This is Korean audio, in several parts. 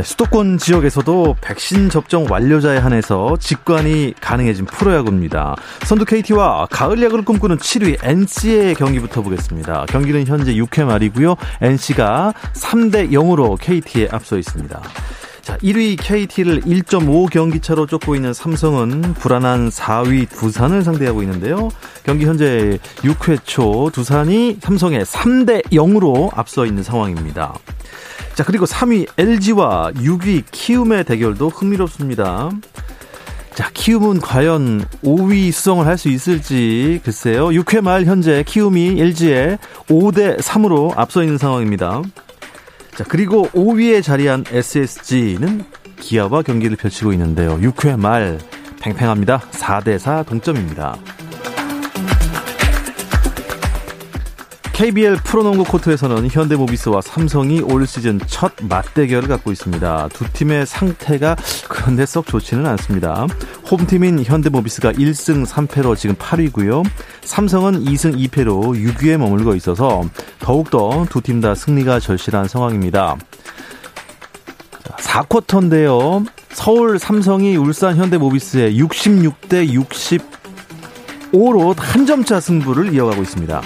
네, 수도권 지역에서도 백신 접종 완료자에 한해서 직관이 가능해진 프로야구입니다. 선두 KT와 가을 야구를 꿈꾸는 7위 NC의 경기부터 보겠습니다. 경기는 현재 6회 말이고요. NC가 3대 0으로 KT에 앞서 있습니다. 자, 1위 KT를 1.5 경기 차로 쫓고 있는 삼성은 불안한 4위 두산을 상대하고 있는데요. 경기 현재 6회 초 두산이 삼성에 3대 0으로 앞서 있는 상황입니다. 자, 그리고 3위 LG와 6위 키움의 대결도 흥미롭습니다. 자, 키움은 과연 5위 수성을 할 수 있을지 글쎄요. 6회 말 현재 키움이 LG에 5대 3으로 앞서 있는 상황입니다. 자, 그리고 5위에 자리한 SSG는 기아와 경기를 펼치고 있는데요. 6회 말 팽팽합니다. 4대 4 동점입니다. KBL 프로농구 코트에서는 현대모비스와 삼성이 올 시즌 첫 맞대결을 갖고 있습니다. 두 팀의 상태가 그런데 썩 좋지는 않습니다. 홈팀인 현대모비스가 1승 3패로 지금 8위고요. 삼성은 2승 2패로 6위에 머물고 있어서 더욱더 두 팀 다 승리가 절실한 상황입니다. 4쿼터인데요. 서울 삼성이 울산 현대모비스의 66대 65로 한 점차 승부를 이어가고 있습니다.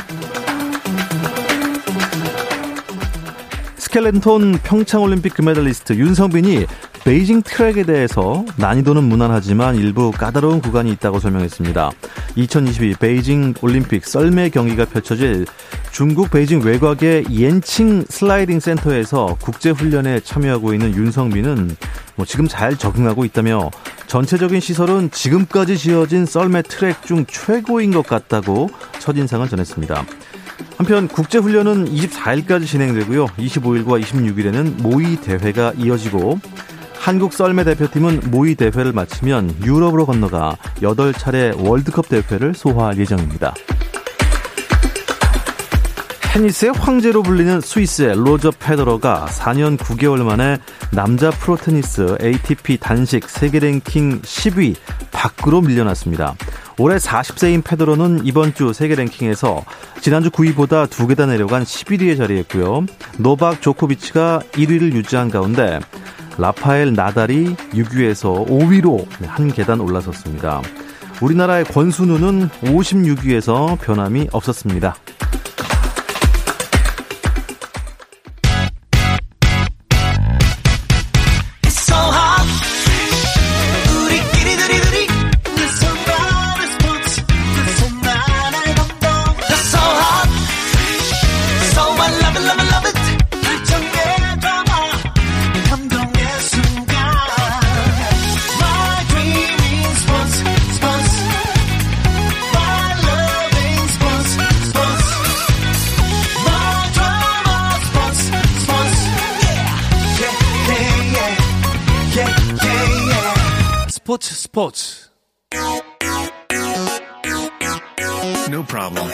스켈레톤 평창올림픽 금메달리스트 윤성빈이 베이징 트랙에 대해서 난이도는 무난하지만 일부 까다로운 구간이 있다고 설명했습니다. 2022 베이징 올림픽 썰매 경기가 펼쳐질 중국 베이징 외곽의 옌칭 슬라이딩 센터에서 국제 훈련에 참여하고 있는 윤성빈은 뭐 지금 잘 적응하고 있다며 전체적인 시설은 지금까지 지어진 썰매 트랙 중 최고인 것 같다고 첫인상을 전했습니다. 한편 국제훈련은 24일까지 진행되고요. 25일과 26일에는 모의 대회가 이어지고 한국 썰매 대표팀은 모의 대회를 마치면 유럽으로 건너가 8차례 월드컵 대회를 소화할 예정입니다. 테니스의 황제로 불리는 스위스의 로저 페더러가 4년 9개월 만에 남자 프로테니스 ATP 단식 세계 랭킹 10위 밖으로 밀려났습니다. 올해 40세인 페더러는 이번 주 세계 랭킹에서 지난주 9위보다 두 계단 내려간 11위에 자리했고요. 노박 조코비치가 1위를 유지한 가운데 라파엘 나달이 6위에서 5위로 한 계단 올라섰습니다. 우리나라의 권순우는 56위에서 변함이 없었습니다. 스포츠 No problem.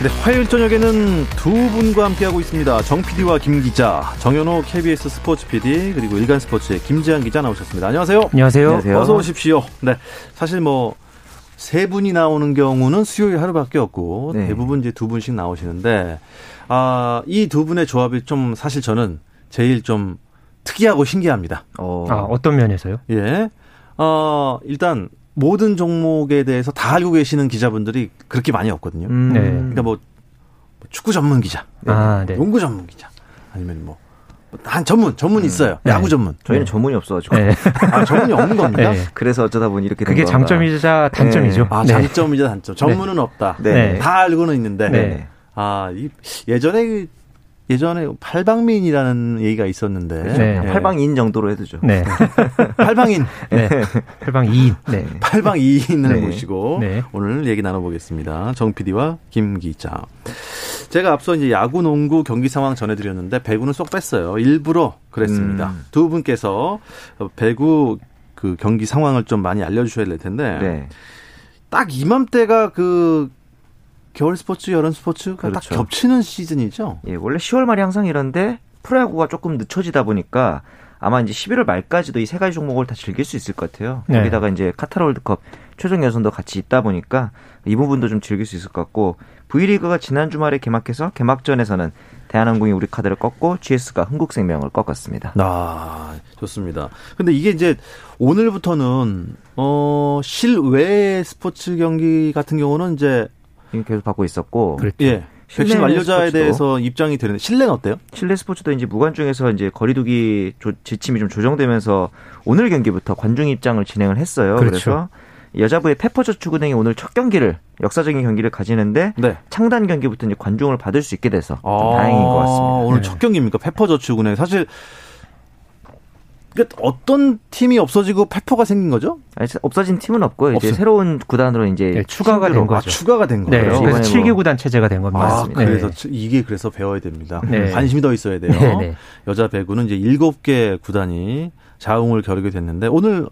네, 화요일 저녁에는 두 분과 함께하고 있습니다. 정 PD와 김 기자, 정현호 KBS 스포츠 PD, 그리고 일간 스포츠의 김지한 기자 나오셨습니다. 안녕하세요. 안녕하세요. 안녕하세요. 어서 오십시오. 네. 사실 뭐, 세 분이 나오는 경우는 수요일 하루밖에 없고, 네. 대부분 이제 두 분씩 나오시는데, 아, 이 두 분의 조합이 좀 사실 저는 제일 좀 특이하고 신기합니다. 어. 아, 어떤 면에서요? 예. 어, 일단 모든 종목에 대해서 다 알고 계시는 기자분들이 그렇게 많이 없거든요. 음, 네. 그러니까 뭐 축구 전문 기자, 아, 네. 농구 전문 기자, 아니면 뭐 한 전문 전문 이 음. 있어요. 네. 야구 전문. 저희는 네. 전문이 없어가지고. 네. 아 전문이 없는 겁니다. 네. 그래서 어쩌다 보니 이렇게 그게 장점이자 단점이죠. 아 장점이자 단점. 전문은 없다. 다 알고는 있는데. 아 이, 예전에 예전에 팔방민이라는 얘기가 있었는데 네. 네. 팔방인 정도로 해두죠. 네. 팔방인. 네. 팔방이인. 네. 팔방이인을 네. 모시고 네. 오늘 얘기 나눠보겠습니다. 정 PD와 김 기자. 제가 앞서 이제 야구, 농구 경기 상황 전해드렸는데 배구는 쏙 뺐어요. 일부러 그랬습니다. 음. 두 분께서 배구 그 경기 상황을 좀 많이 알려주셔야 될 텐데 네. 딱 이맘때가 그 겨울 스포츠, 여름 스포츠가 그렇죠. 딱 겹치는 시즌이죠. 예, 원래 10월 말이 항상 이런데 프로야구가 조금 늦춰지다 보니까 아마 이제 11월 말까지도 이 세 가지 종목을 다 즐길 수 있을 것 같아요. 네. 거기다가 이제 카타르 월드컵 최종 예선도 같이 있다 보니까 이 부분도 좀 즐길 수 있을 것 같고 V리그가 지난 주말에 개막해서 개막전에서는 대한항공이 우리 카드를 꺾고 GS가 흥국생명을 꺾었습니다. 아, 좋습니다. 근데 이게 이제 오늘부터는 어 실외 스포츠 경기 같은 경우는 이제 계속 받고 있었고 그렇죠. 예. 백신 완료자에 대해서 입장이 되는데 실내는 어때요? 실내 스포츠도 이제 무관중에서 이제 거리두기 조, 지침이 좀 조정되면서 오늘 경기부터 관중 입장을 진행을 했어요. 그렇죠. 그래서 여자부의 페퍼저축은행이 오늘 첫 경기를 역사적인 경기를 가지는데 네. 창단 경기부터 이제 관중을 받을 수 있게 돼서 아, 다행인 것 같습니다. 오늘 네. 첫 경기입니까? 페퍼저축은행 사실 그러니까 어떤 팀이 없어지고 페퍼가 생긴 거죠? 아니, 없어진 팀은 없고요. 이제 새로운 구단으로 이제 네, 추가가 된 거죠. 아, 추가가 된 네, 거예요. 네, 그래서 7개 구단 체제가 된 겁니다. 아, 그래서 네. 이게 그래서 배워야 됩니다. 네. 관심이 더 있어야 돼요. 네, 여자 배구는 이제 7개 구단이 자웅을 겨루게 됐는데 오늘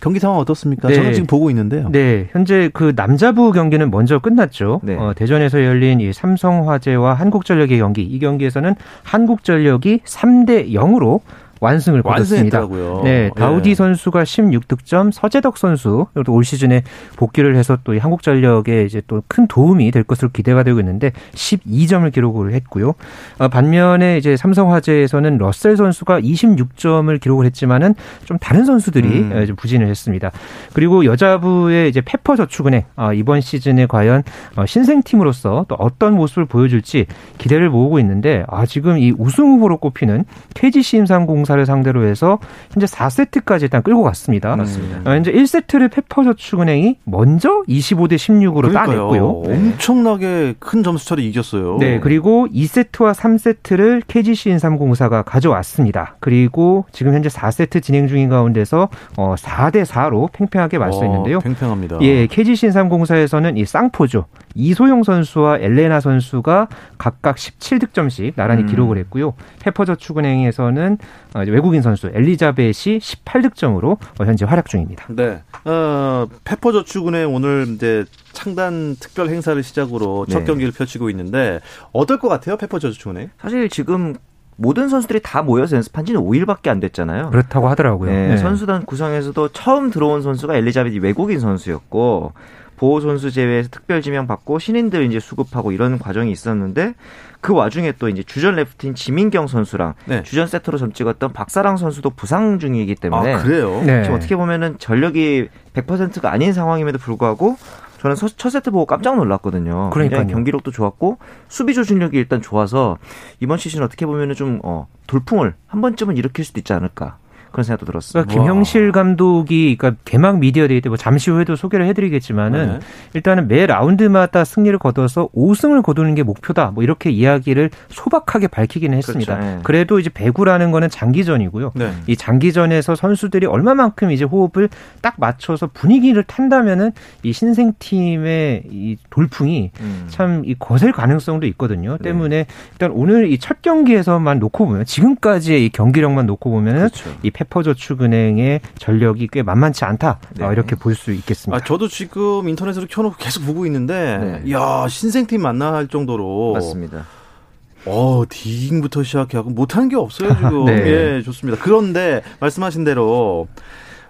경기 상황 어떻습니까? 네. 저는 지금 보고 있는데요. 네, 현재 그 남자부 경기는 먼저 끝났죠. 네. 어, 대전에서 열린 이 삼성화재와 한국전력의 경기. 이 경기에서는 한국전력이 3대 0으로 완승을 거뒀습니다. 네, 다우디 예. 선수가 16득점, 서재덕 선수 올 시즌에 복귀를 해서 또 한국전력에 이제 또 큰 도움이 될 것으로 기대가 되고 있는데 12점을 기록을 했고요. 아, 반면에 이제 삼성화재에서는 러셀 선수가 26점을 기록을 했지만은 좀 다른 선수들이 음. 예, 좀 부진을 했습니다. 그리고 여자부의 이제 페퍼저축은행 아, 이번 시즌에 과연 어, 신생팀으로서 또 어떤 모습을 보여줄지 기대를 모으고 있는데 아 지금 이 우승 후보로 꼽히는 KGCM304 부동산을 상대로 해서 현재 4세트까지 일단 끌고 갔습니다. 맞습니다. 아, 이제 1세트를 페퍼저축은행이 먼저 25대 16으로 따냈고요. 네. 엄청나게 큰 점수 차로 이겼어요. 네, 그리고 2세트와 3세트를 KGC 인삼공사가 가져왔습니다. 그리고 지금 현재 4세트 진행 중인 가운데서 어, 4대 4로 팽팽하게 맞서 있는데요. 어, 팽팽합니다. 예, KGC 인삼공사에서는 이 쌍포주 이소영 선수와 엘레나 선수가 각각 17득점씩 나란히 음. 기록을 했고요. 페퍼저축은행에서는 어, 외국인 선수 엘리자벳이 18득점으로 어, 현재 활약 중입니다. 네. 어, 페퍼저축은행 오늘 이제 창단 특별 행사를 시작으로 첫 네. 경기를 펼치고 있는데 어떨 것 같아요, 페퍼저축은행? 사실 지금 모든 선수들이 다 모여서 연습한 지는 5일밖에 안 됐잖아요. 그렇다고 하더라고요. 네, 네. 선수단 구성에서도 처음 들어온 선수가 엘리자벳이 외국인 선수였고 보호 선수 제외에서 특별 지명 받고 신인들 이제 수급하고 이런 과정이 있었는데 그 와중에 또 이제 주전 레프트인 지민경 선수랑 네. 주전 세터로 점 찍었던 박사랑 선수도 부상 중이기 때문에 아, 그래요? 네. 지금 어떻게 보면은 전력이 100%가 아닌 상황임에도 불구하고 저는 첫 세트 보고 깜짝 놀랐거든요. 그러니까 경기력도 좋았고 수비 조준력이 일단 좋아서 이번 시즌 어떻게 보면은 좀 어, 돌풍을 한 번쯤은 일으킬 수도 있지 않을까. 그런 생각도 들었어요. 그러니까 김형실 감독이 그러니까 개막 미디어 데이 때 뭐 잠시 후에도 소개를 해드리겠지만은 네. 일단은 매 라운드마다 승리를 거둬서 5승을 거두는 게 목표다. 뭐 이렇게 이야기를 소박하게 밝히기는 했습니다. 그렇죠. 네. 그래도 이제 배구라는 거는 장기전이고요. 네. 이 장기전에서 선수들이 얼마만큼 이제 호흡을 딱 맞춰서 분위기를 탄다면은 이 신생 팀의 이 돌풍이 음. 참이 거셀 가능성도 있거든요. 네. 때문에 일단 오늘 이 첫 경기에서만 놓고 보면 지금까지의 이 경기력만 놓고 보면은 그렇죠. 이 페퍼저축은행의 전력이 꽤 만만치 않다 네. 어, 이렇게 볼 수 있겠습니다. 아, 저도 지금 인터넷으로 켜놓고 계속 보고 있는데, 네. 야 신생팀 만날 정도로 맞습니다. 어, 디깅부터 시작해갖고 못하는 게 없어요, 지금. 네. 예, 좋습니다. 그런데, 말씀하신 대로,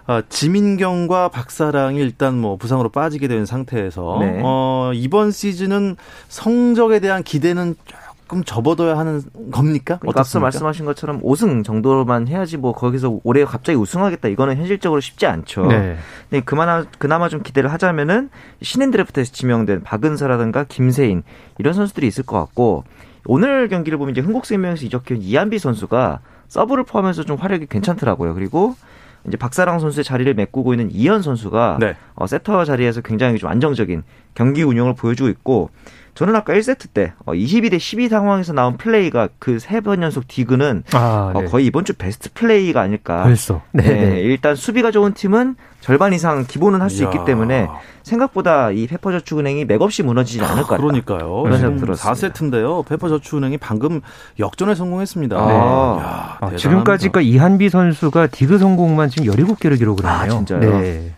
아, 지민경과 박사랑이 일단 뭐 부상으로 빠지게 된 상태에서, 네. 어, 이번 시즌은 성적에 대한 기대는 조금 접어둬야 하는 겁니까? 그러니까 앞서 말씀하신 것처럼 5승 정도만 해야지 뭐 거기서 올해 갑자기 우승하겠다 이거는 현실적으로 쉽지 않죠. 네. 근데 그나마 그나마 좀 기대를 하자면은 신인 드래프트에서 지명된 박은서라든가 김세인 이런 선수들이 있을 것 같고 오늘 경기를 보면 이제 흥국생명에서 이적한 이한비 선수가 서브를 포함해서 좀 활약이 괜찮더라고요. 그리고 이제 박사랑 선수의 자리를 메꾸고 있는 이현 선수가 네. 어, 세터 자리에서 굉장히 좀 안정적인 경기 운영을 보여주고 있고 저는 아까 1세트 때 22대 어, 12 상황에서 나온 플레이가 그 세 번 연속 디그는 아, 어, 네. 거의 이번 주 베스트 플레이가 아닐까. 벌써. 네, 네. 네. 일단 수비가 좋은 팀은 절반 이상 기본은 할 수 있기 때문에 생각보다 이 페퍼저축은행이 맥없이 무너지지 않을 것 같아요. 그러니까요. 그런 생각 들었습니다. 4세트인데요. 페퍼저축은행이 방금 역전에 성공했습니다. 네. 야, 아, 지금까지가 이한비 선수가 디그 성공만 지금 17개를 기록을 아, 했네요. 아, 진짜요? 네.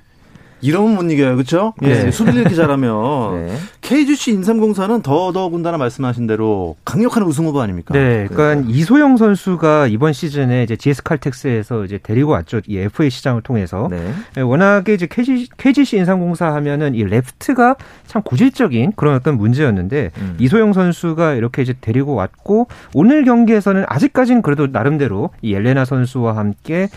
이러면 못 이겨요, 그렇죠? 네. 수비를 이렇게 잘하면 네. KGC 인삼공사는 더더군다나 말씀하신 대로 강력한 우승 후보 아닙니까? 네, 그러니까 이소영 선수가 이번 시즌에 이제 GS 칼텍스에서 이제 데리고 왔죠, 이 FA 시장을 통해서. 네. 네. 워낙에 이제 KG, KGC 인삼공사 하면은 이 레프트가 참 고질적인 그런 어떤 문제였는데 음. 이소영 선수가 이렇게 이제 데리고 왔고 오늘 경기에서는 아직까지는 그래도 나름대로 이 엘레나 선수와 함께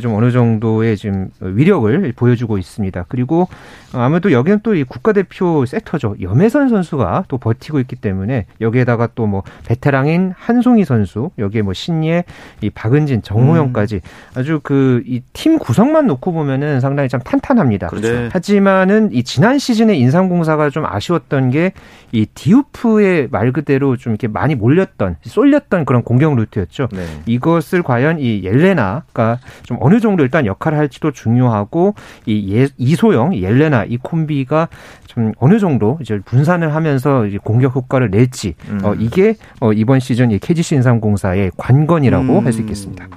좀 어느 정도의 지금 위력을 보여주고 있습니다. 그리고 아무래도 여기는 또 이 국가대표 세터죠. 염혜선 선수가 또 버티고 있기 때문에 여기에다가 또 뭐 베테랑인 한송희 선수, 여기에 뭐 신예, 이 박은진, 정호영까지 음. 아주 그 이 팀 구성만 놓고 보면은 상당히 참 탄탄합니다. 그렇죠. 하지만은 이 지난 시즌에 인삼공사가 좀 아쉬웠던 게 이 디우프의 말 그대로 좀 이렇게 많이 몰렸던 쏠렸던 그런 공격 루트였죠. 네. 이것을 과연 이 옐레나가 좀 어느 정도 일단 역할을 할지도 중요하고 이 예, 이소 영, 옐레나 이 콤비가 좀 어느 정도 이제 분산을 하면서 이제 공격 효과를 낼지 음. 어, 이게 어, 이번 시즌 이 KGC 인삼공사의 관건이라고 음. 할수 있겠습니다.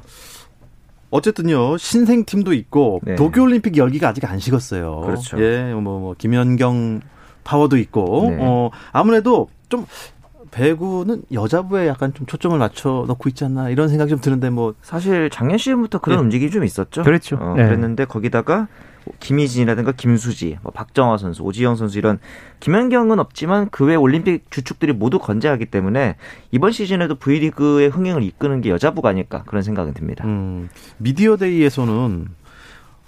어쨌든요 신생 팀도 있고 네. 도쿄올림픽 열기가 아직 안 식었어요. 그렇죠. 예, 뭐, 뭐 김연경 파워도 있고 네. 어 아무래도 좀 배구는 여자부에 약간 좀 초점을 맞춰 놓고 있지 않나 이런 생각이 좀 드는데 뭐 사실 작년 시즌부터 그런 네. 움직임이 좀 있었죠. 그렇죠. 어, 네. 그랬는데 거기다가 김희진이라든가 김수지, 뭐 박정화 선수, 오지영 선수 이런 김연경은 없지만 그 외 올림픽 주축들이 모두 건재하기 때문에 이번 시즌에도 V리그의 흥행을 이끄는 게 여자부가 아닐까 그런 생각은 듭니다. 음, 미디어데이에서는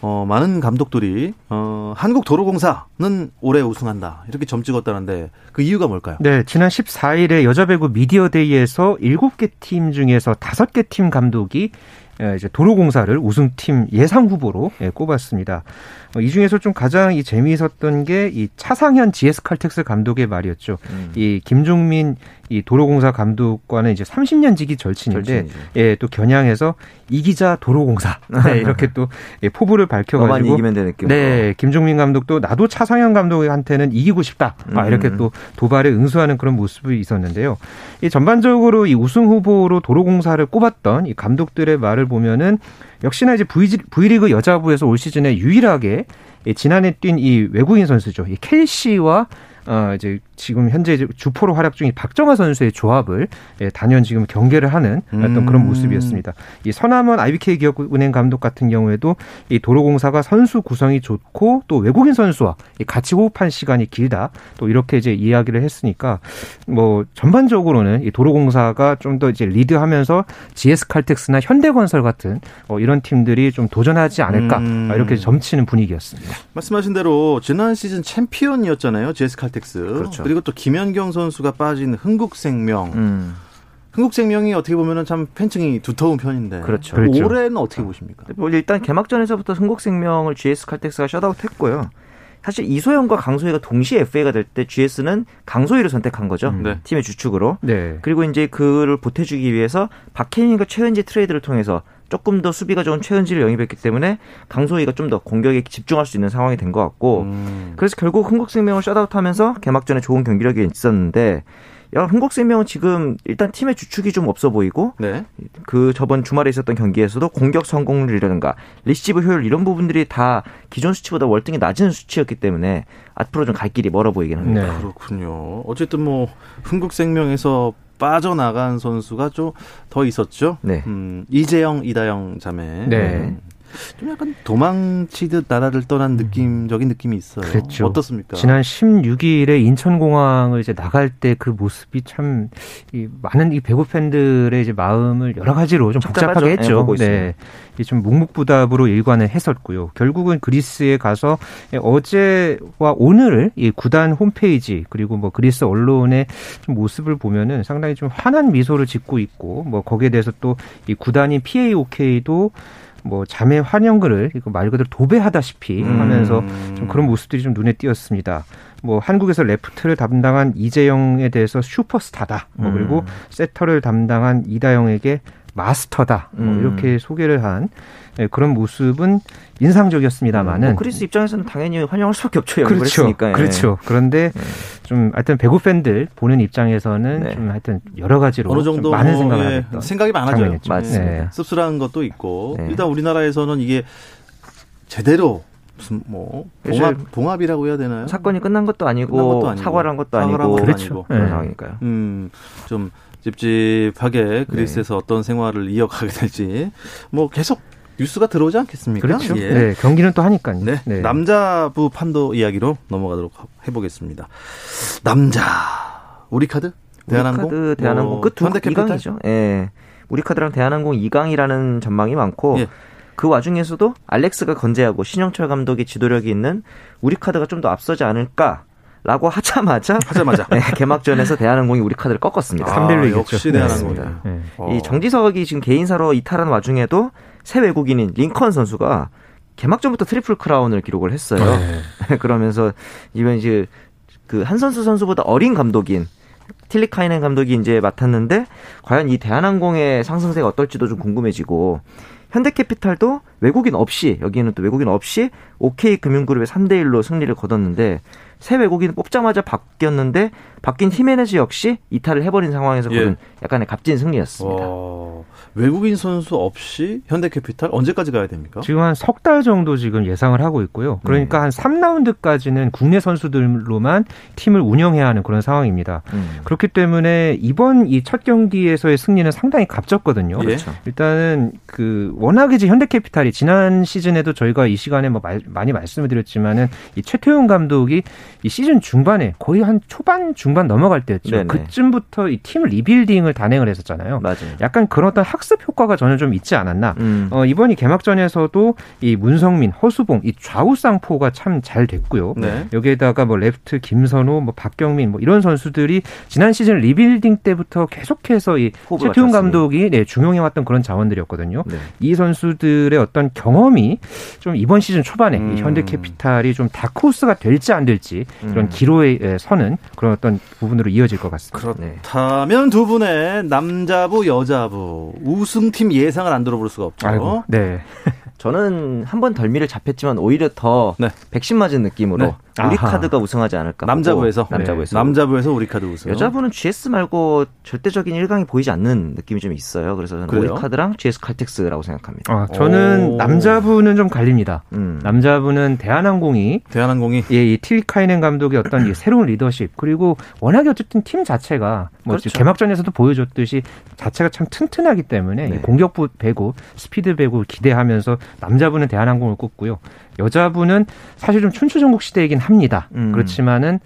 어, 많은 감독들이 어, 한국도로공사는 올해 우승한다 이렇게 점 찍었다는데 그 이유가 뭘까요? 네, 지난 14일에 여자 배구 미디어데이에서 7개 팀 중에서 5개 팀 감독이 예, 이제 도로공사를 우승팀 예상 후보로 예, 꼽았습니다. 어, 이 중에서 좀 가장 이 재미있었던 게 이 차상현 GS 칼텍스 감독의 말이었죠. 음. 이 김종민 이 도로공사 감독과는 이제 30년 지기 절친인데 예, 또 겨냥해서 이기자 도로공사 네, 이렇게 또 예, 포부를 밝혀가지고. 네, 김종민 감독도 나도 차상현 감독한테는 이기고 싶다. 아, 이렇게 음. 또 도발에 응수하는 그런 모습이 있었는데요. 이 전반적으로 이 우승 후보로 도로공사를 꼽았던 이 감독들의 말을 보면은 역시나 이제 v 리그 여자부에서 올 시즌에 유일하게 지난해 뛴 이 외국인 선수죠. 이 켈시와 어, 이제 지금 현재 주포로 활약 중인 박정아 선수의 조합을 예, 단연 지금 경계를 하는 어떤 음. 그런 모습이었습니다. 이 서남원 IBK 기업은행 감독 같은 경우에도 이 도로공사가 선수 구성이 좋고 또 외국인 선수와 같이 호흡한 시간이 길다. 또 이렇게 이제 이야기를 했으니까 뭐 전반적으로는 이 도로공사가 좀 더 이제 리드하면서 GS 칼텍스나 현대건설 같은 어, 이런 팀들이 좀 도전하지 않을까 음. 이렇게 점치는 분위기였습니다. 말씀하신 대로 지난 시즌 챔피언이었잖아요. GS 칼텍스. 그렇죠. 그리고 또 김연경 선수가 빠진 흥국생명. 음. 흥국생명이 어떻게 보면은 참 팬층이 두터운 편인데. 그렇죠. 그렇죠. 올해는 어떻게 보십니까? 뭐 일단 개막전에서부터 흥국생명을 GS 칼텍스가 셧아웃 했고요. 사실 이소영과 강소희가 동시에 FA가 될 때 GS는 강소희를 선택한 거죠. 음. 네. 팀의 주축으로. 네. 그리고 이제 그를 보태주기 위해서 박혜민과 최은지 트레이드를 통해서 조금 더 수비가 좋은 최은지를 영입했기 때문에 강소희가 좀 더 공격에 집중할 수 있는 상황이 된 것 같고 음. 그래서 결국 흥국생명을 셧아웃하면서 개막전에 좋은 경기력이 있었는데 야, 흥국생명은 지금 일단 팀의 주축이 좀 없어 보이고 네. 그 저번 주말에 있었던 경기에서도 공격 성공률이라든가 리시브 효율 이런 부분들이 다 기존 수치보다 월등히 낮은 수치였기 때문에 앞으로 좀 갈 길이 멀어 보이긴 합니다. 네. 그렇군요. 어쨌든 뭐 흥국생명에서 빠져나간 선수가 좀 더 있었죠. 네. 음, 이재영, 이다영 자매. 네. 음. 좀 약간 도망치듯 나라를 떠난 느낌적인 느낌이 있어요. 그렇죠. 어떻습니까? 지난 16일에 인천공항을 이제 나갈 때 그 모습이 참 이 많은 이 배구 팬들의 이제 마음을 여러 가지로 좀 복잡하게 네, 했죠. 네. 좀 묵묵부답으로 일관을 했었고요. 결국은 그리스에 가서 어제와 오늘 이 구단 홈페이지 그리고 뭐 그리스 언론의 좀 모습을 보면은 상당히 좀 환한 미소를 짓고 있고 뭐 거기에 대해서 또 이 구단인 PAOK도 뭐 자매 환영글을 이거 말 그대로 도배하다시피 음. 하면서 좀 그런 모습들이 좀 눈에 띄었습니다. 뭐 한국에서 레프트를 담당한 이재영에 대해서 슈퍼스타다. 뭐 그리고 음. 세터를 담당한 이다영에게 마스터다. 뭐 음. 이렇게 소개를 한 네, 그런 모습은 인상적이었습니다만은 뭐 크리스 입장에서는 당연히 환영할 수밖에 없죠. 그렇죠. 했으니까. 그렇죠. 그런데 네. 좀 하여튼 배구 팬들 보는 입장에서는 네. 좀 하여튼 여러 가지로 어느 정도 많은 생각을 예, 생각이 많아져요. 맞습니다. 네. 씁쓸한 것도 있고 네. 일단 우리나라에서는 이게 제대로 무슨 뭐 봉합 봉합이라고 해야 되나요? 사건이 끝난 것도 아니고, 끝난 것도 아니고 사과를 한 것도 아니고 그렇죠. 아니고. 그런 네. 상황이니까요. 음, 좀 찝찝하게 그리스에서 네. 어떤 생활을 이어가게 될지 뭐 계속 뉴스가 들어오지 않겠습니까? 그렇죠. 예. 네, 경기는 또 하니까요. 네. 네. 남자부 판도 이야기로 넘어가도록 해보겠습니다. 남자 우리 카드 대한항공 우리 카드 대한항공 뭐, 끝두 현대캐피탈이죠. 예. 우리 카드랑 대한항공 2강이라는 전망이 많고 예. 그 와중에서도 알렉스가 건재하고 신영철 감독의 지도력이 있는 우리 카드가 좀 더 앞서지 않을까 라고 하자마자 하자마자 네, 개막전에서 대한항공이 우리 카드를 꺾었습니다. 아, 3대1로 역시 대한항공이. 네. 네. 이 정지석이 지금 개인사로 이탈한 와중에도 새 외국인인 링컨 선수가 개막전부터 트리플 크라운을 기록을 했어요. 네. 그러면서 이번 이제 그 한 선수 선수보다 어린 감독인 틸리카이넨 감독이 이제 맡았는데 과연 이 대한항공의 상승세가 어떨지도 좀 궁금해지고 현대캐피탈도 외국인 없이 여기에는 또 외국인 없이 OK 금융그룹의 3대 1로 승리를 거뒀는데 새 외국인 뽑자마자 바뀌었는데 바뀐 히메네즈 역시 이탈을 해버린 상황에서 예. 약간의 값진 승리였습니다. 어, 외국인 선수 없이 현대캐피탈 언제까지 가야 됩니까? 지금 한 석 달 정도 지금 예상을 하고 있고요. 그러니까 네. 한 3라운드까지는 국내 선수들로만 팀을 운영해야 하는 그런 상황입니다. 음. 그렇기 때문에 이번 이 첫 경기에서의 승리는 상당히 값졌거든요. 예. 그렇죠. 일단은 그 워낙에 이제 현대캐피탈이 지난 시즌에도 저희가 이 시간에 뭐 말, 많이 말씀을 드렸지만은 이 최태웅 감독이 이 시즌 중반에 거의 한 초반 중반 넘어갈 때였죠. 네네. 그쯤부터 이 팀 리빌딩을 단행을 했었잖아요. 맞아요. 약간 그런 어떤 학습 효과가 저는 좀 있지 않았나. 음. 어, 이번 이 개막전에서도 이 문성민, 허수봉, 이 좌우 쌍포가 참 잘 됐고요. 네. 여기에다가 뭐 레프트 김선호, 뭐 박경민 뭐 이런 선수들이 지난 시즌 리빌딩 때부터 계속해서 이 최태웅 감독이 네, 중용해왔던 그런 자원들이었거든요. 네. 이 선수들의 어떤 경험이 좀 이번 시즌 초반에 음. 현대캐피탈이 좀 다크호스가 될지 안 될지 이런 음. 기로에 서는 그런 어떤 부분으로 이어질 것 같습니다. 그렇다면 두 분의 남자부, 여자부 우승팀 예상을 안 들어볼 수가 없죠. 아이고, 네. 저는 한 번 덜미를 잡혔지만 오히려 더 네. 백신 맞은 느낌으로 네. 우리 아하. 카드가 우승하지 않을까. 남자부에서 남자부에서 네. 남자부에서 우리 카드 우승. 여자부는 GS 말고 절대적인 1강이 보이지 않는 느낌이 좀 있어요. 그래서 저는 그래요? 우리 카드랑 GS 칼텍스라고 생각합니다. 아, 저는 오. 남자부는 좀 갈립니다. 음. 남자부는 대한항공이 대한항공이 예, 이 틸카이넨 감독의 어떤 이 새로운 리더십 그리고 워낙에 어쨌든 팀 자체가 뭐 그렇죠. 개막전에서도 보여줬듯이 자체가 참 튼튼하기 때문에 네. 공격부 배구, 스피드 배구 기대하면서 남자부는 대한항공을 꼽고요. 여자분은 사실 좀 춘추전국 시대이긴 합니다. 음. 그렇지만은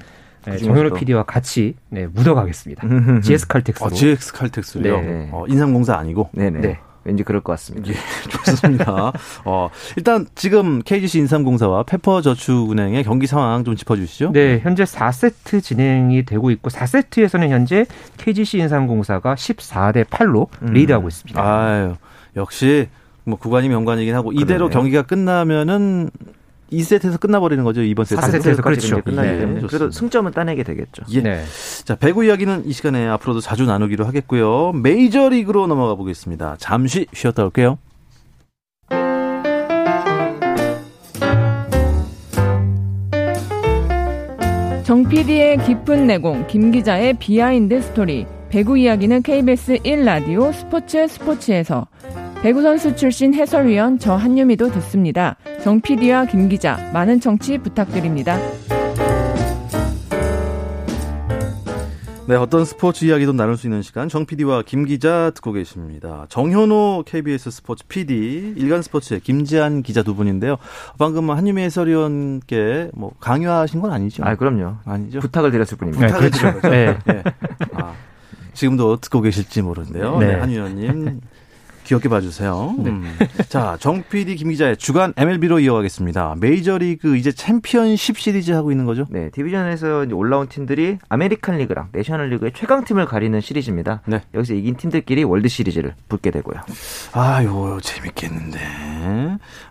네, 정현우 PD와 같이 네, 묻어가겠습니다. GS 칼텍스로. 어, GS 칼텍스요. 네. 어, 인삼공사 아니고. 네네. 네. 왠지 그럴 것 같습니다. 예, 좋습니다. 어, 일단 지금 KGC 인삼공사와 페퍼저축은행의 경기 상황 좀 짚어주시죠. 네, 현재 4세트 진행이 되고 있고 4세트에서는 현재 KGC 인삼공사가 14대 8로 음. 리드하고 있습니다. 아유, 역시 뭐 구관이 명관이긴 하고 이대로 그러네요. 경기가 끝나면은 2세트에서 끝나버리는 거죠 이번 세트. 4세트에서 그렇죠. 끝나기 네. 때문에 그래도 승점은 따내게 되겠죠. 예. 네. 자 배구 이야기는 이 시간에 앞으로도 자주 나누기로 하겠고요. 메이저 리그로 넘어가 보겠습니다. 잠시 쉬었다 올게요. 정 PD의 깊은 내공, 김 기자의 비하인드 스토리. 배구 이야기는 KBS 1라디오 스포츠 스포츠에서 배구 선수 출신 해설위원 저 한유미도 듣습니다. 정 PD와 김 기자 많은 청취 부탁드립니다. 네, 어떤 스포츠 이야기도 나눌 수 있는 시간 정 PD와 김 기자 듣고 계십니다. 정현호 KBS 스포츠 PD, 일간 스포츠의 김지한 기자 두 분인데요. 방금 한유미 해설위원께 뭐 강요하신 건 아니죠? 아, 그럼요. 아니죠. 부탁을 드렸을 뿐입니다. 네, 부탁을 네, 그렇죠. 네. 네. 아, 지금도 듣고 계실지 모르는데요. 네. 네, 한 위원님 귀엽게 봐주세요. 네. 음. 자, 정 PD 김 기자의 주간 MLB로 이어가겠습니다. 메이저리그 이제 챔피언십 시리즈 하고 있는 거죠? 네, 디비전에서 올라온 팀들이 아메리칸 리그랑 내셔널 리그의 최강 팀을 가리는 시리즈입니다. 네. 여기서 이긴 팀들끼리 월드 시리즈를 붙게 되고요. 아유, 재밌겠는데.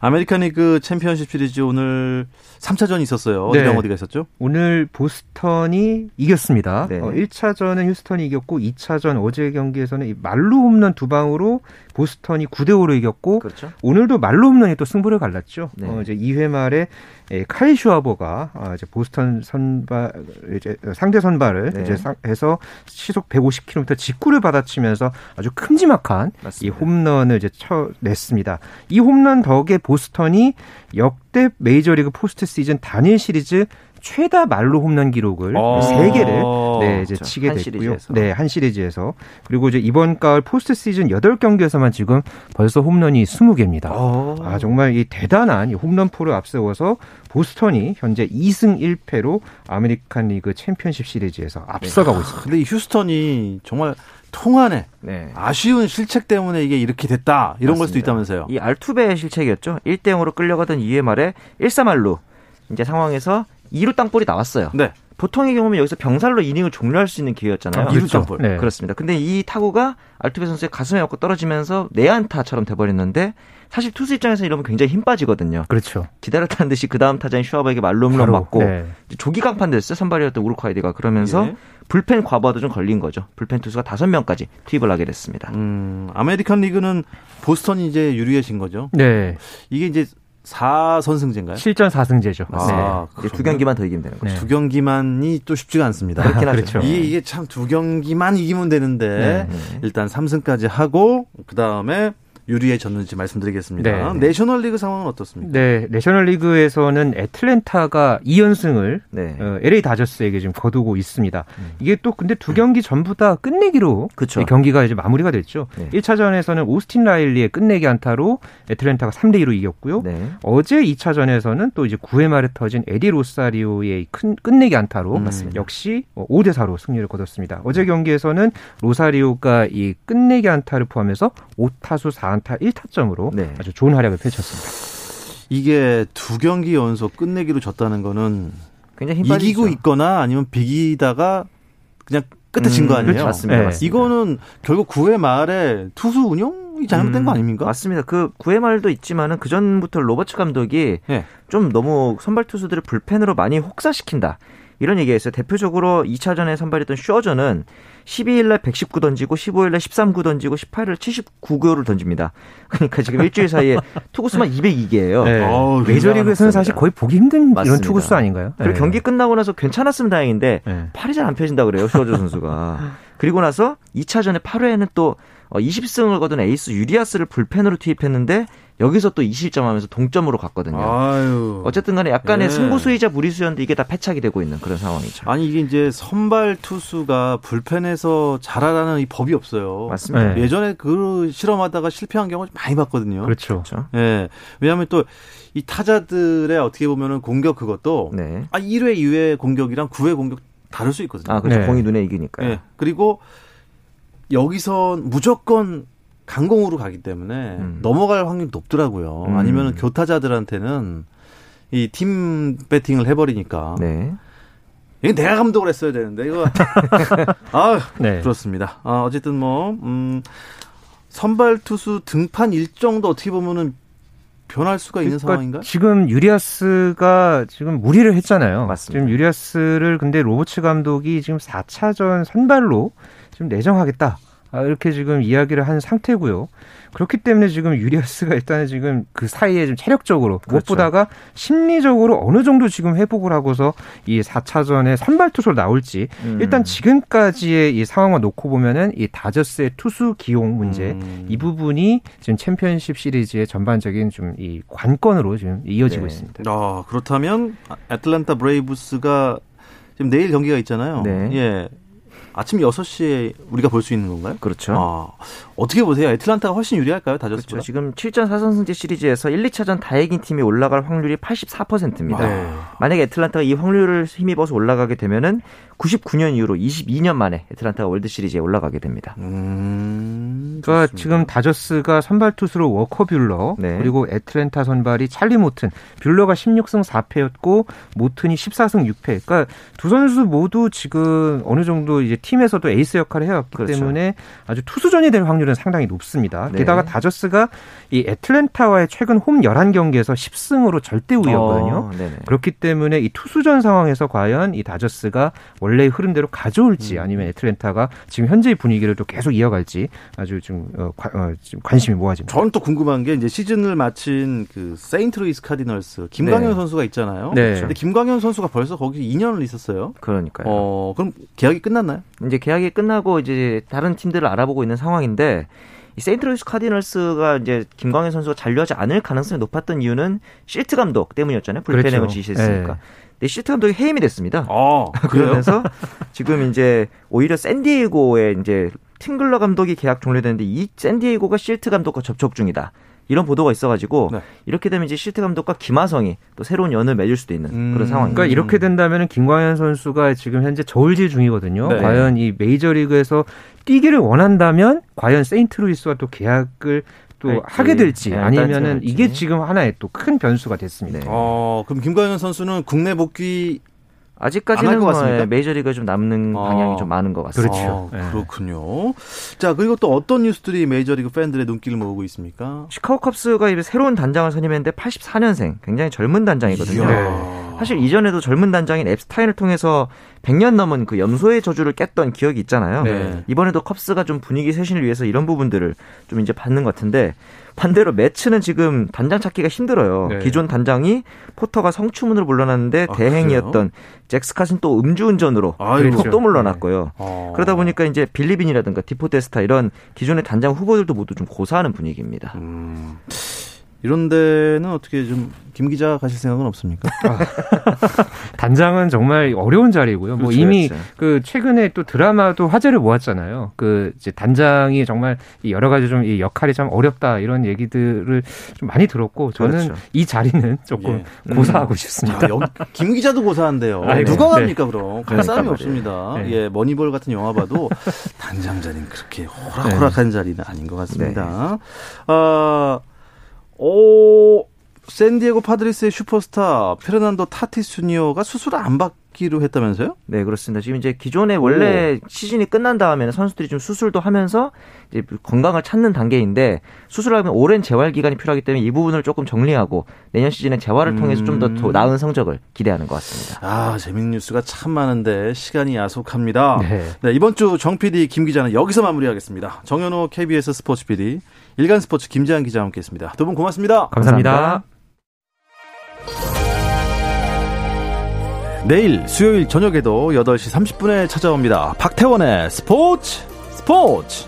아메리칸 리그 챔피언십 시리즈 오늘 3차전이 있었어요. 어디랑 네. 어디가 있었죠? 오늘 보스턴이 이겼습니다. 네. 어, 1차전은 휴스턴이 이겼고 2차전 어제 경기에서는 만루 홈런 두 방으로 보스턴 이 9대 5로 이겼고 그렇죠. 오늘도 만루 홈런이 또 승부를 갈랐죠. 네. 어, 이제 2회 말에 예, 카일 슈와버가 아, 이제 보스턴 선발 이제 상대 선발을 네. 이제 해서 시속 150km 직구를 받아치면서 아주 큼지막한 맞습니다. 이 홈런을 이제 쳐냈습니다. 이 홈런 덕에 보스턴이 역대 메이저리그 포스트 시즌 단일 시리즈 최다 만루 홈런 기록을 어. 세 개를 네, 이제 그렇죠. 치게 됐고요. 시리즈에서. 네, 한 시리즈에서. 그리고 이제 이번 가을 포스트 시즌 8경기에서만 지금 벌써 홈런이 20개입니다. 어. 아, 정말 이 대단한 이 홈런포를 앞세워서 보스턴이 현재 2승 1패로 아메리칸 리그 챔피언십 시리즈에서 앞서가고 있습니다. 근데 이 휴스턴이 정말 통한의 네. 아쉬운 실책 때문에 이게 이렇게 됐다. 이런 맞습니다. 걸 수도 있다면서요. 이 알투베의 실책이었죠. 1대 0으로 끌려가던 2회 말에 1-3할로 이제 상황에서 2루 땅볼이 나왔어요. 네. 보통의 경우면 여기서 병살로 이닝을 종료할 수 있는 기회였잖아요. 아, 2루 땅볼. 네. 그렇습니다. 근데 이 타구가 알투베 선수의 가슴에 맞고 떨어지면서 내야안타처럼 돼버렸는데 사실 투수 입장에서 이러면 굉장히 힘 빠지거든요. 그렇죠. 기다렸다는 듯이 그 다음 타자인 슈와버에게 만루 홈런 맞고 네. 조기 강판 됐어요. 선발이었던 우르퀴디가 그러면서 예. 불펜 과부하도 좀 걸린 거죠. 불펜 투수가 다섯 명까지 투입을 하게 됐습니다. 음, 아메리칸 리그는 보스턴이 이제 유리해진 거죠. 네. 이게 이제 4선승제인가요? 7전 4승제죠. 아, 네. 두 경기만 더 이기면 되는 거죠. 네. 두 경기만이 또 쉽지가 않습니다. 그렇긴 하죠. 이게, 이게 참 두 경기만 이기면 되는데 네. 일단 3승까지 하고 그다음에 유리해졌는지 말씀드리겠습니다. 네. 내셔널리그 상황은 어떻습니까? 네, 내셔널리그에서는 애틀랜타가 2연승을 네. 어, LA 다저스에게 지금 거두고 있습니다. 음. 이게 또 근데 두 경기 전부 다 끝내기로 그쵸. 경기가 이제 마무리가 됐죠. 네. 1차전에서는 오스틴 라일리의 끝내기 안타로 애틀랜타가 3대 2로 이겼고요. 네. 어제 2차전에서는 또 이제 9회 말에 터진 에디 로사리오의 큰 끝내기 안타로 음. 역시 5대 4로 승리를 거뒀습니다. 어제 경기에서는 로사리오가 이 끝내기 안타를 포함해서 5타수 4 4 안타 1타점으로 네. 아주 좋은 활약을 펼쳤습니다. 이게 두 경기 연속 끝내기로 졌다는 거는 굉장히 힘 이기고 빠지죠. 있거나 아니면 비기다가 그냥 끝에 진거 음, 아니에요? 그렇죠. 맞습니다. 네. 맞습니다. 이거는 결국 9회 말에 투수 운영 이 잘못된 음, 거 아닙니까? 맞습니다. 그 9회 말도 있지만은 그 전부터 로버츠 감독이 네. 좀 너무 선발 투수들을 불펜으로 많이 혹사시킨다. 이런 얘기했어요. 대표적으로 2차전에 선발했던 슈어저는 12일 날 119 던지고 15일 날 13구 던지고 18일 79구를 던집니다. 그러니까 지금 일주일 사이에 투구수만 202개예요. 네. 어, 메이저리그에서는 사실 거의 보기 힘든 맞습니다. 이런 투구수 아닌가요? 그리고 네. 경기 끝나고 나서 괜찮았으면 다행인데 네. 팔이 잘 안 펴진다 그래요. 슈어저 선수가. 그리고 나서 2차전에 8회에는 또 20승을 어, 거둔 에이스 유리아스를 불펜으로 투입했는데 여기서 또 2실점 하면서 동점으로 갔거든요. 아유. 어쨌든 간에 약간의 네. 승부수이자 무리수였는데 이게 다 패착이 되고 있는 그런 상황이죠. 아니 이게 이제 선발 투수가 불펜에서 잘하라는 이 법이 없어요. 맞습니다. 네. 예전에 그 실험하다가 실패한 경우 많이 봤거든요. 그렇죠. 그렇죠. 네. 왜냐하면 또 이 타자들의 어떻게 보면은 공격 그것도 네. 아 1회, 2회 공격이랑 9회 공격 다를 수 있거든요. 아, 그렇죠. 네. 공이 눈에 익으니까요. 네. 그리고 여기서 무조건 강공으로 가기 때문에 음. 넘어갈 확률이 높더라고요. 음. 아니면 교타자들한테는 이 팀 배팅을 해버리니까. 네. 이거 내가 감독을 했어야 되는데 이거 아 네. 그렇습니다. 아, 어쨌든 뭐 음, 선발 투수 등판 일정도 어떻게 보면은 변할 수가 있는 그러니까 상황인가? 지금 유리아스가 지금 무리를 했잖아요. 맞습니다. 지금 유리아스를 근데 로버츠 감독이 지금 4차전 선발로 지금 내정하겠다. 아, 이렇게 지금 이야기를 한 상태고요. 그렇기 때문에 지금 유리아스가 일단은 지금 그 사이에 좀 체력적으로 그렇죠. 무엇보다가 심리적으로 어느 정도 지금 회복을 하고서 이 4차전에 선발 투수로 나올지 음. 일단 지금까지의 이 상황을 놓고 보면은 이 다저스의 투수 기용 문제 음. 이 부분이 지금 챔피언십 시리즈의 전반적인 좀 이 관건으로 지금 이어지고 네. 있습니다. 아, 그렇다면 애틀란타 브레이브스가 지금 내일 경기가 있잖아요. 네. 예. 아침 6시에 우리가 볼 수 있는 건가요? 그렇죠. 아, 어떻게 보세요? 애틀란타가 훨씬 유리할까요? 다저스보다? 그렇죠. 지금 7전 4선승제 시리즈에서 1, 2차전 다 이긴 팀이 올라갈 확률이 84%입니다. 네. 만약에 애틀란타가 이 확률을 힘입어서 올라가게 되면은 99년 이후로 22년 만에 애틀란타가 월드 시리즈에 올라가게 됩니다. 음... 음, 그러니까 지금 다저스가 선발 투수로 워커 뷰러 네. 그리고 애틀랜타 선발이 찰리 모튼. 뷰러가 16승 4패였고 모튼이 14승 6패. 그러니까 두 선수 모두 지금 어느 정도 이제 팀에서도 에이스 역할을 해왔기 그렇죠. 때문에 아주 투수전이 될 확률은 상당히 높습니다. 네. 게다가 다저스가 이 애틀랜타와의 최근 홈 11경기에서 10승으로 절대 우위였거든요. 어, 그렇기 때문에 이 투수전 상황에서 과연 이 다저스가 원래의 흐름대로 가져올지 음. 아니면 애틀랜타가 지금 현재의 분위기를 또 계속 이어갈지 아주 좀, 어, 과, 어, 좀 관심이 모아집니다. 저는 또 궁금한 게 이제 시즌을 마친 그 세인트루이스 카디널스 김광현 네. 선수가 있잖아요. 네. 근데 김광현 선수가 벌써 거기 2년을 있었어요. 그러니까요. 어, 그럼 계약이 끝났나요? 이제 계약이 끝나고 이제 다른 팀들을 알아보고 있는 상황인데 이 세인트루이스 카디널스가 이제 김광현 선수가 잔류하지 않을 가능성이 높았던 이유는 실트 감독 때문이었잖아요. 불펜행을 그렇죠. 지시했으니까. 네. 근데 실트 감독이 해임이 됐습니다. 아, 그러면서 지금 이제 오히려 샌디에이고에 이제 팅글러 감독이 계약 종료되는데 이 샌디에이고가 실트 감독과 접촉 중이다. 이런 보도가 있어가지고 네. 이렇게 되면 이제 실트 감독과 김하성이 또 새로운 연을 맺을 수도 있는 음. 그런 상황입니다. 그러니까 이렇게 된다면 김광현 선수가 지금 현재 저울질 중이거든요. 네. 과연 이 메이저리그에서 뛰기를 원한다면 과연 세인트루이스와 또 계약을 또 네, 하게 될지 네, 아니면은 이게 지금 하나의 또 큰 변수가 됐습니다. 네. 어, 그럼 김광현 선수는 국내 복귀 아직까지는 뭐 메이저리그 좀 남는 아, 방향이 좀 많은 것 같습니다. 그렇죠. 아, 그렇군요. 자 그리고 또 어떤 뉴스들이 메이저리그 팬들의 눈길을 모으고 있습니까? 시카고 컵스가 이제 새로운 단장을 선임했는데 84년생, 굉장히 젊은 단장이거든요. 이야. 사실 이전에도 젊은 단장인 엡스타인을 통해서 100년 넘은 그 염소의 저주를 깼던 기억이 있잖아요. 네. 이번에도 컵스가 좀 분위기 쇄신을 위해서 이런 부분들을 좀 이제 받는 것 같은데 반대로 메츠는 지금 단장 찾기가 힘들어요. 네. 기존 단장이 포터가 성추문으로 물러났는데 아, 대행이었던? 잭 스캇은 또 음주운전으로 그리고 또 물러났고요. 네. 아. 그러다 보니까 이제 빌리빈이라든가 디포데스타 이런 기존의 단장 후보들도 모두 좀 고사하는 분위기입니다. 음. 이런 데는 어떻게 좀 김 기자 가실 생각은 없습니까? 아, 단장은 정말 어려운 자리고요. 뭐 그렇죠, 뭐 이미 그렇죠. 그 최근에 또 드라마도 화제를 모았잖아요. 그 이제 단장이 정말 여러 가지 좀 이 역할이 참 어렵다 이런 얘기들을 좀 많이 들었고 저는 그렇죠. 이 자리는 조금 예. 고사하고 음. 싶습니다. 아, 김 기자도 고사한데요. 아, 누가 갑니까 네. 그럼? 갈 사람이 없습니다. 네. 예, 머니볼 같은 영화 봐도 단장 자리는 그렇게 호락호락한 네. 자리는 아닌 것 같습니다. 네. 어, 오, 샌디에고 파드리스의 슈퍼스타 페르난도 타티스 주니어가 수술을 안 받기로 했다면서요? 네, 그렇습니다. 지금 이제 기존에 원래 오. 시즌이 끝난 다음에는 선수들이 좀 수술도 하면서 이제 건강을 찾는 단계인데 수술하면 오랜 재활 기간이 필요하기 때문에 이 부분을 조금 정리하고 내년 시즌에 재활을 통해서 음. 좀더 더 나은 성적을 기대하는 것 같습니다. 아, 재밌는 뉴스가 참 많은데 시간이 야속합니다. 네. 네 이번 주 정 PD 김 기자는 여기서 마무리하겠습니다. 정현호 KBS 스포츠 PD 일간 스포츠 김재한 기자와 함께했습니다. 두 분 고맙습니다. 감사합니다. 감사합니다. 내일 수요일 저녁에도 8시 30분에 찾아옵니다. 박태원의 스포츠 스포츠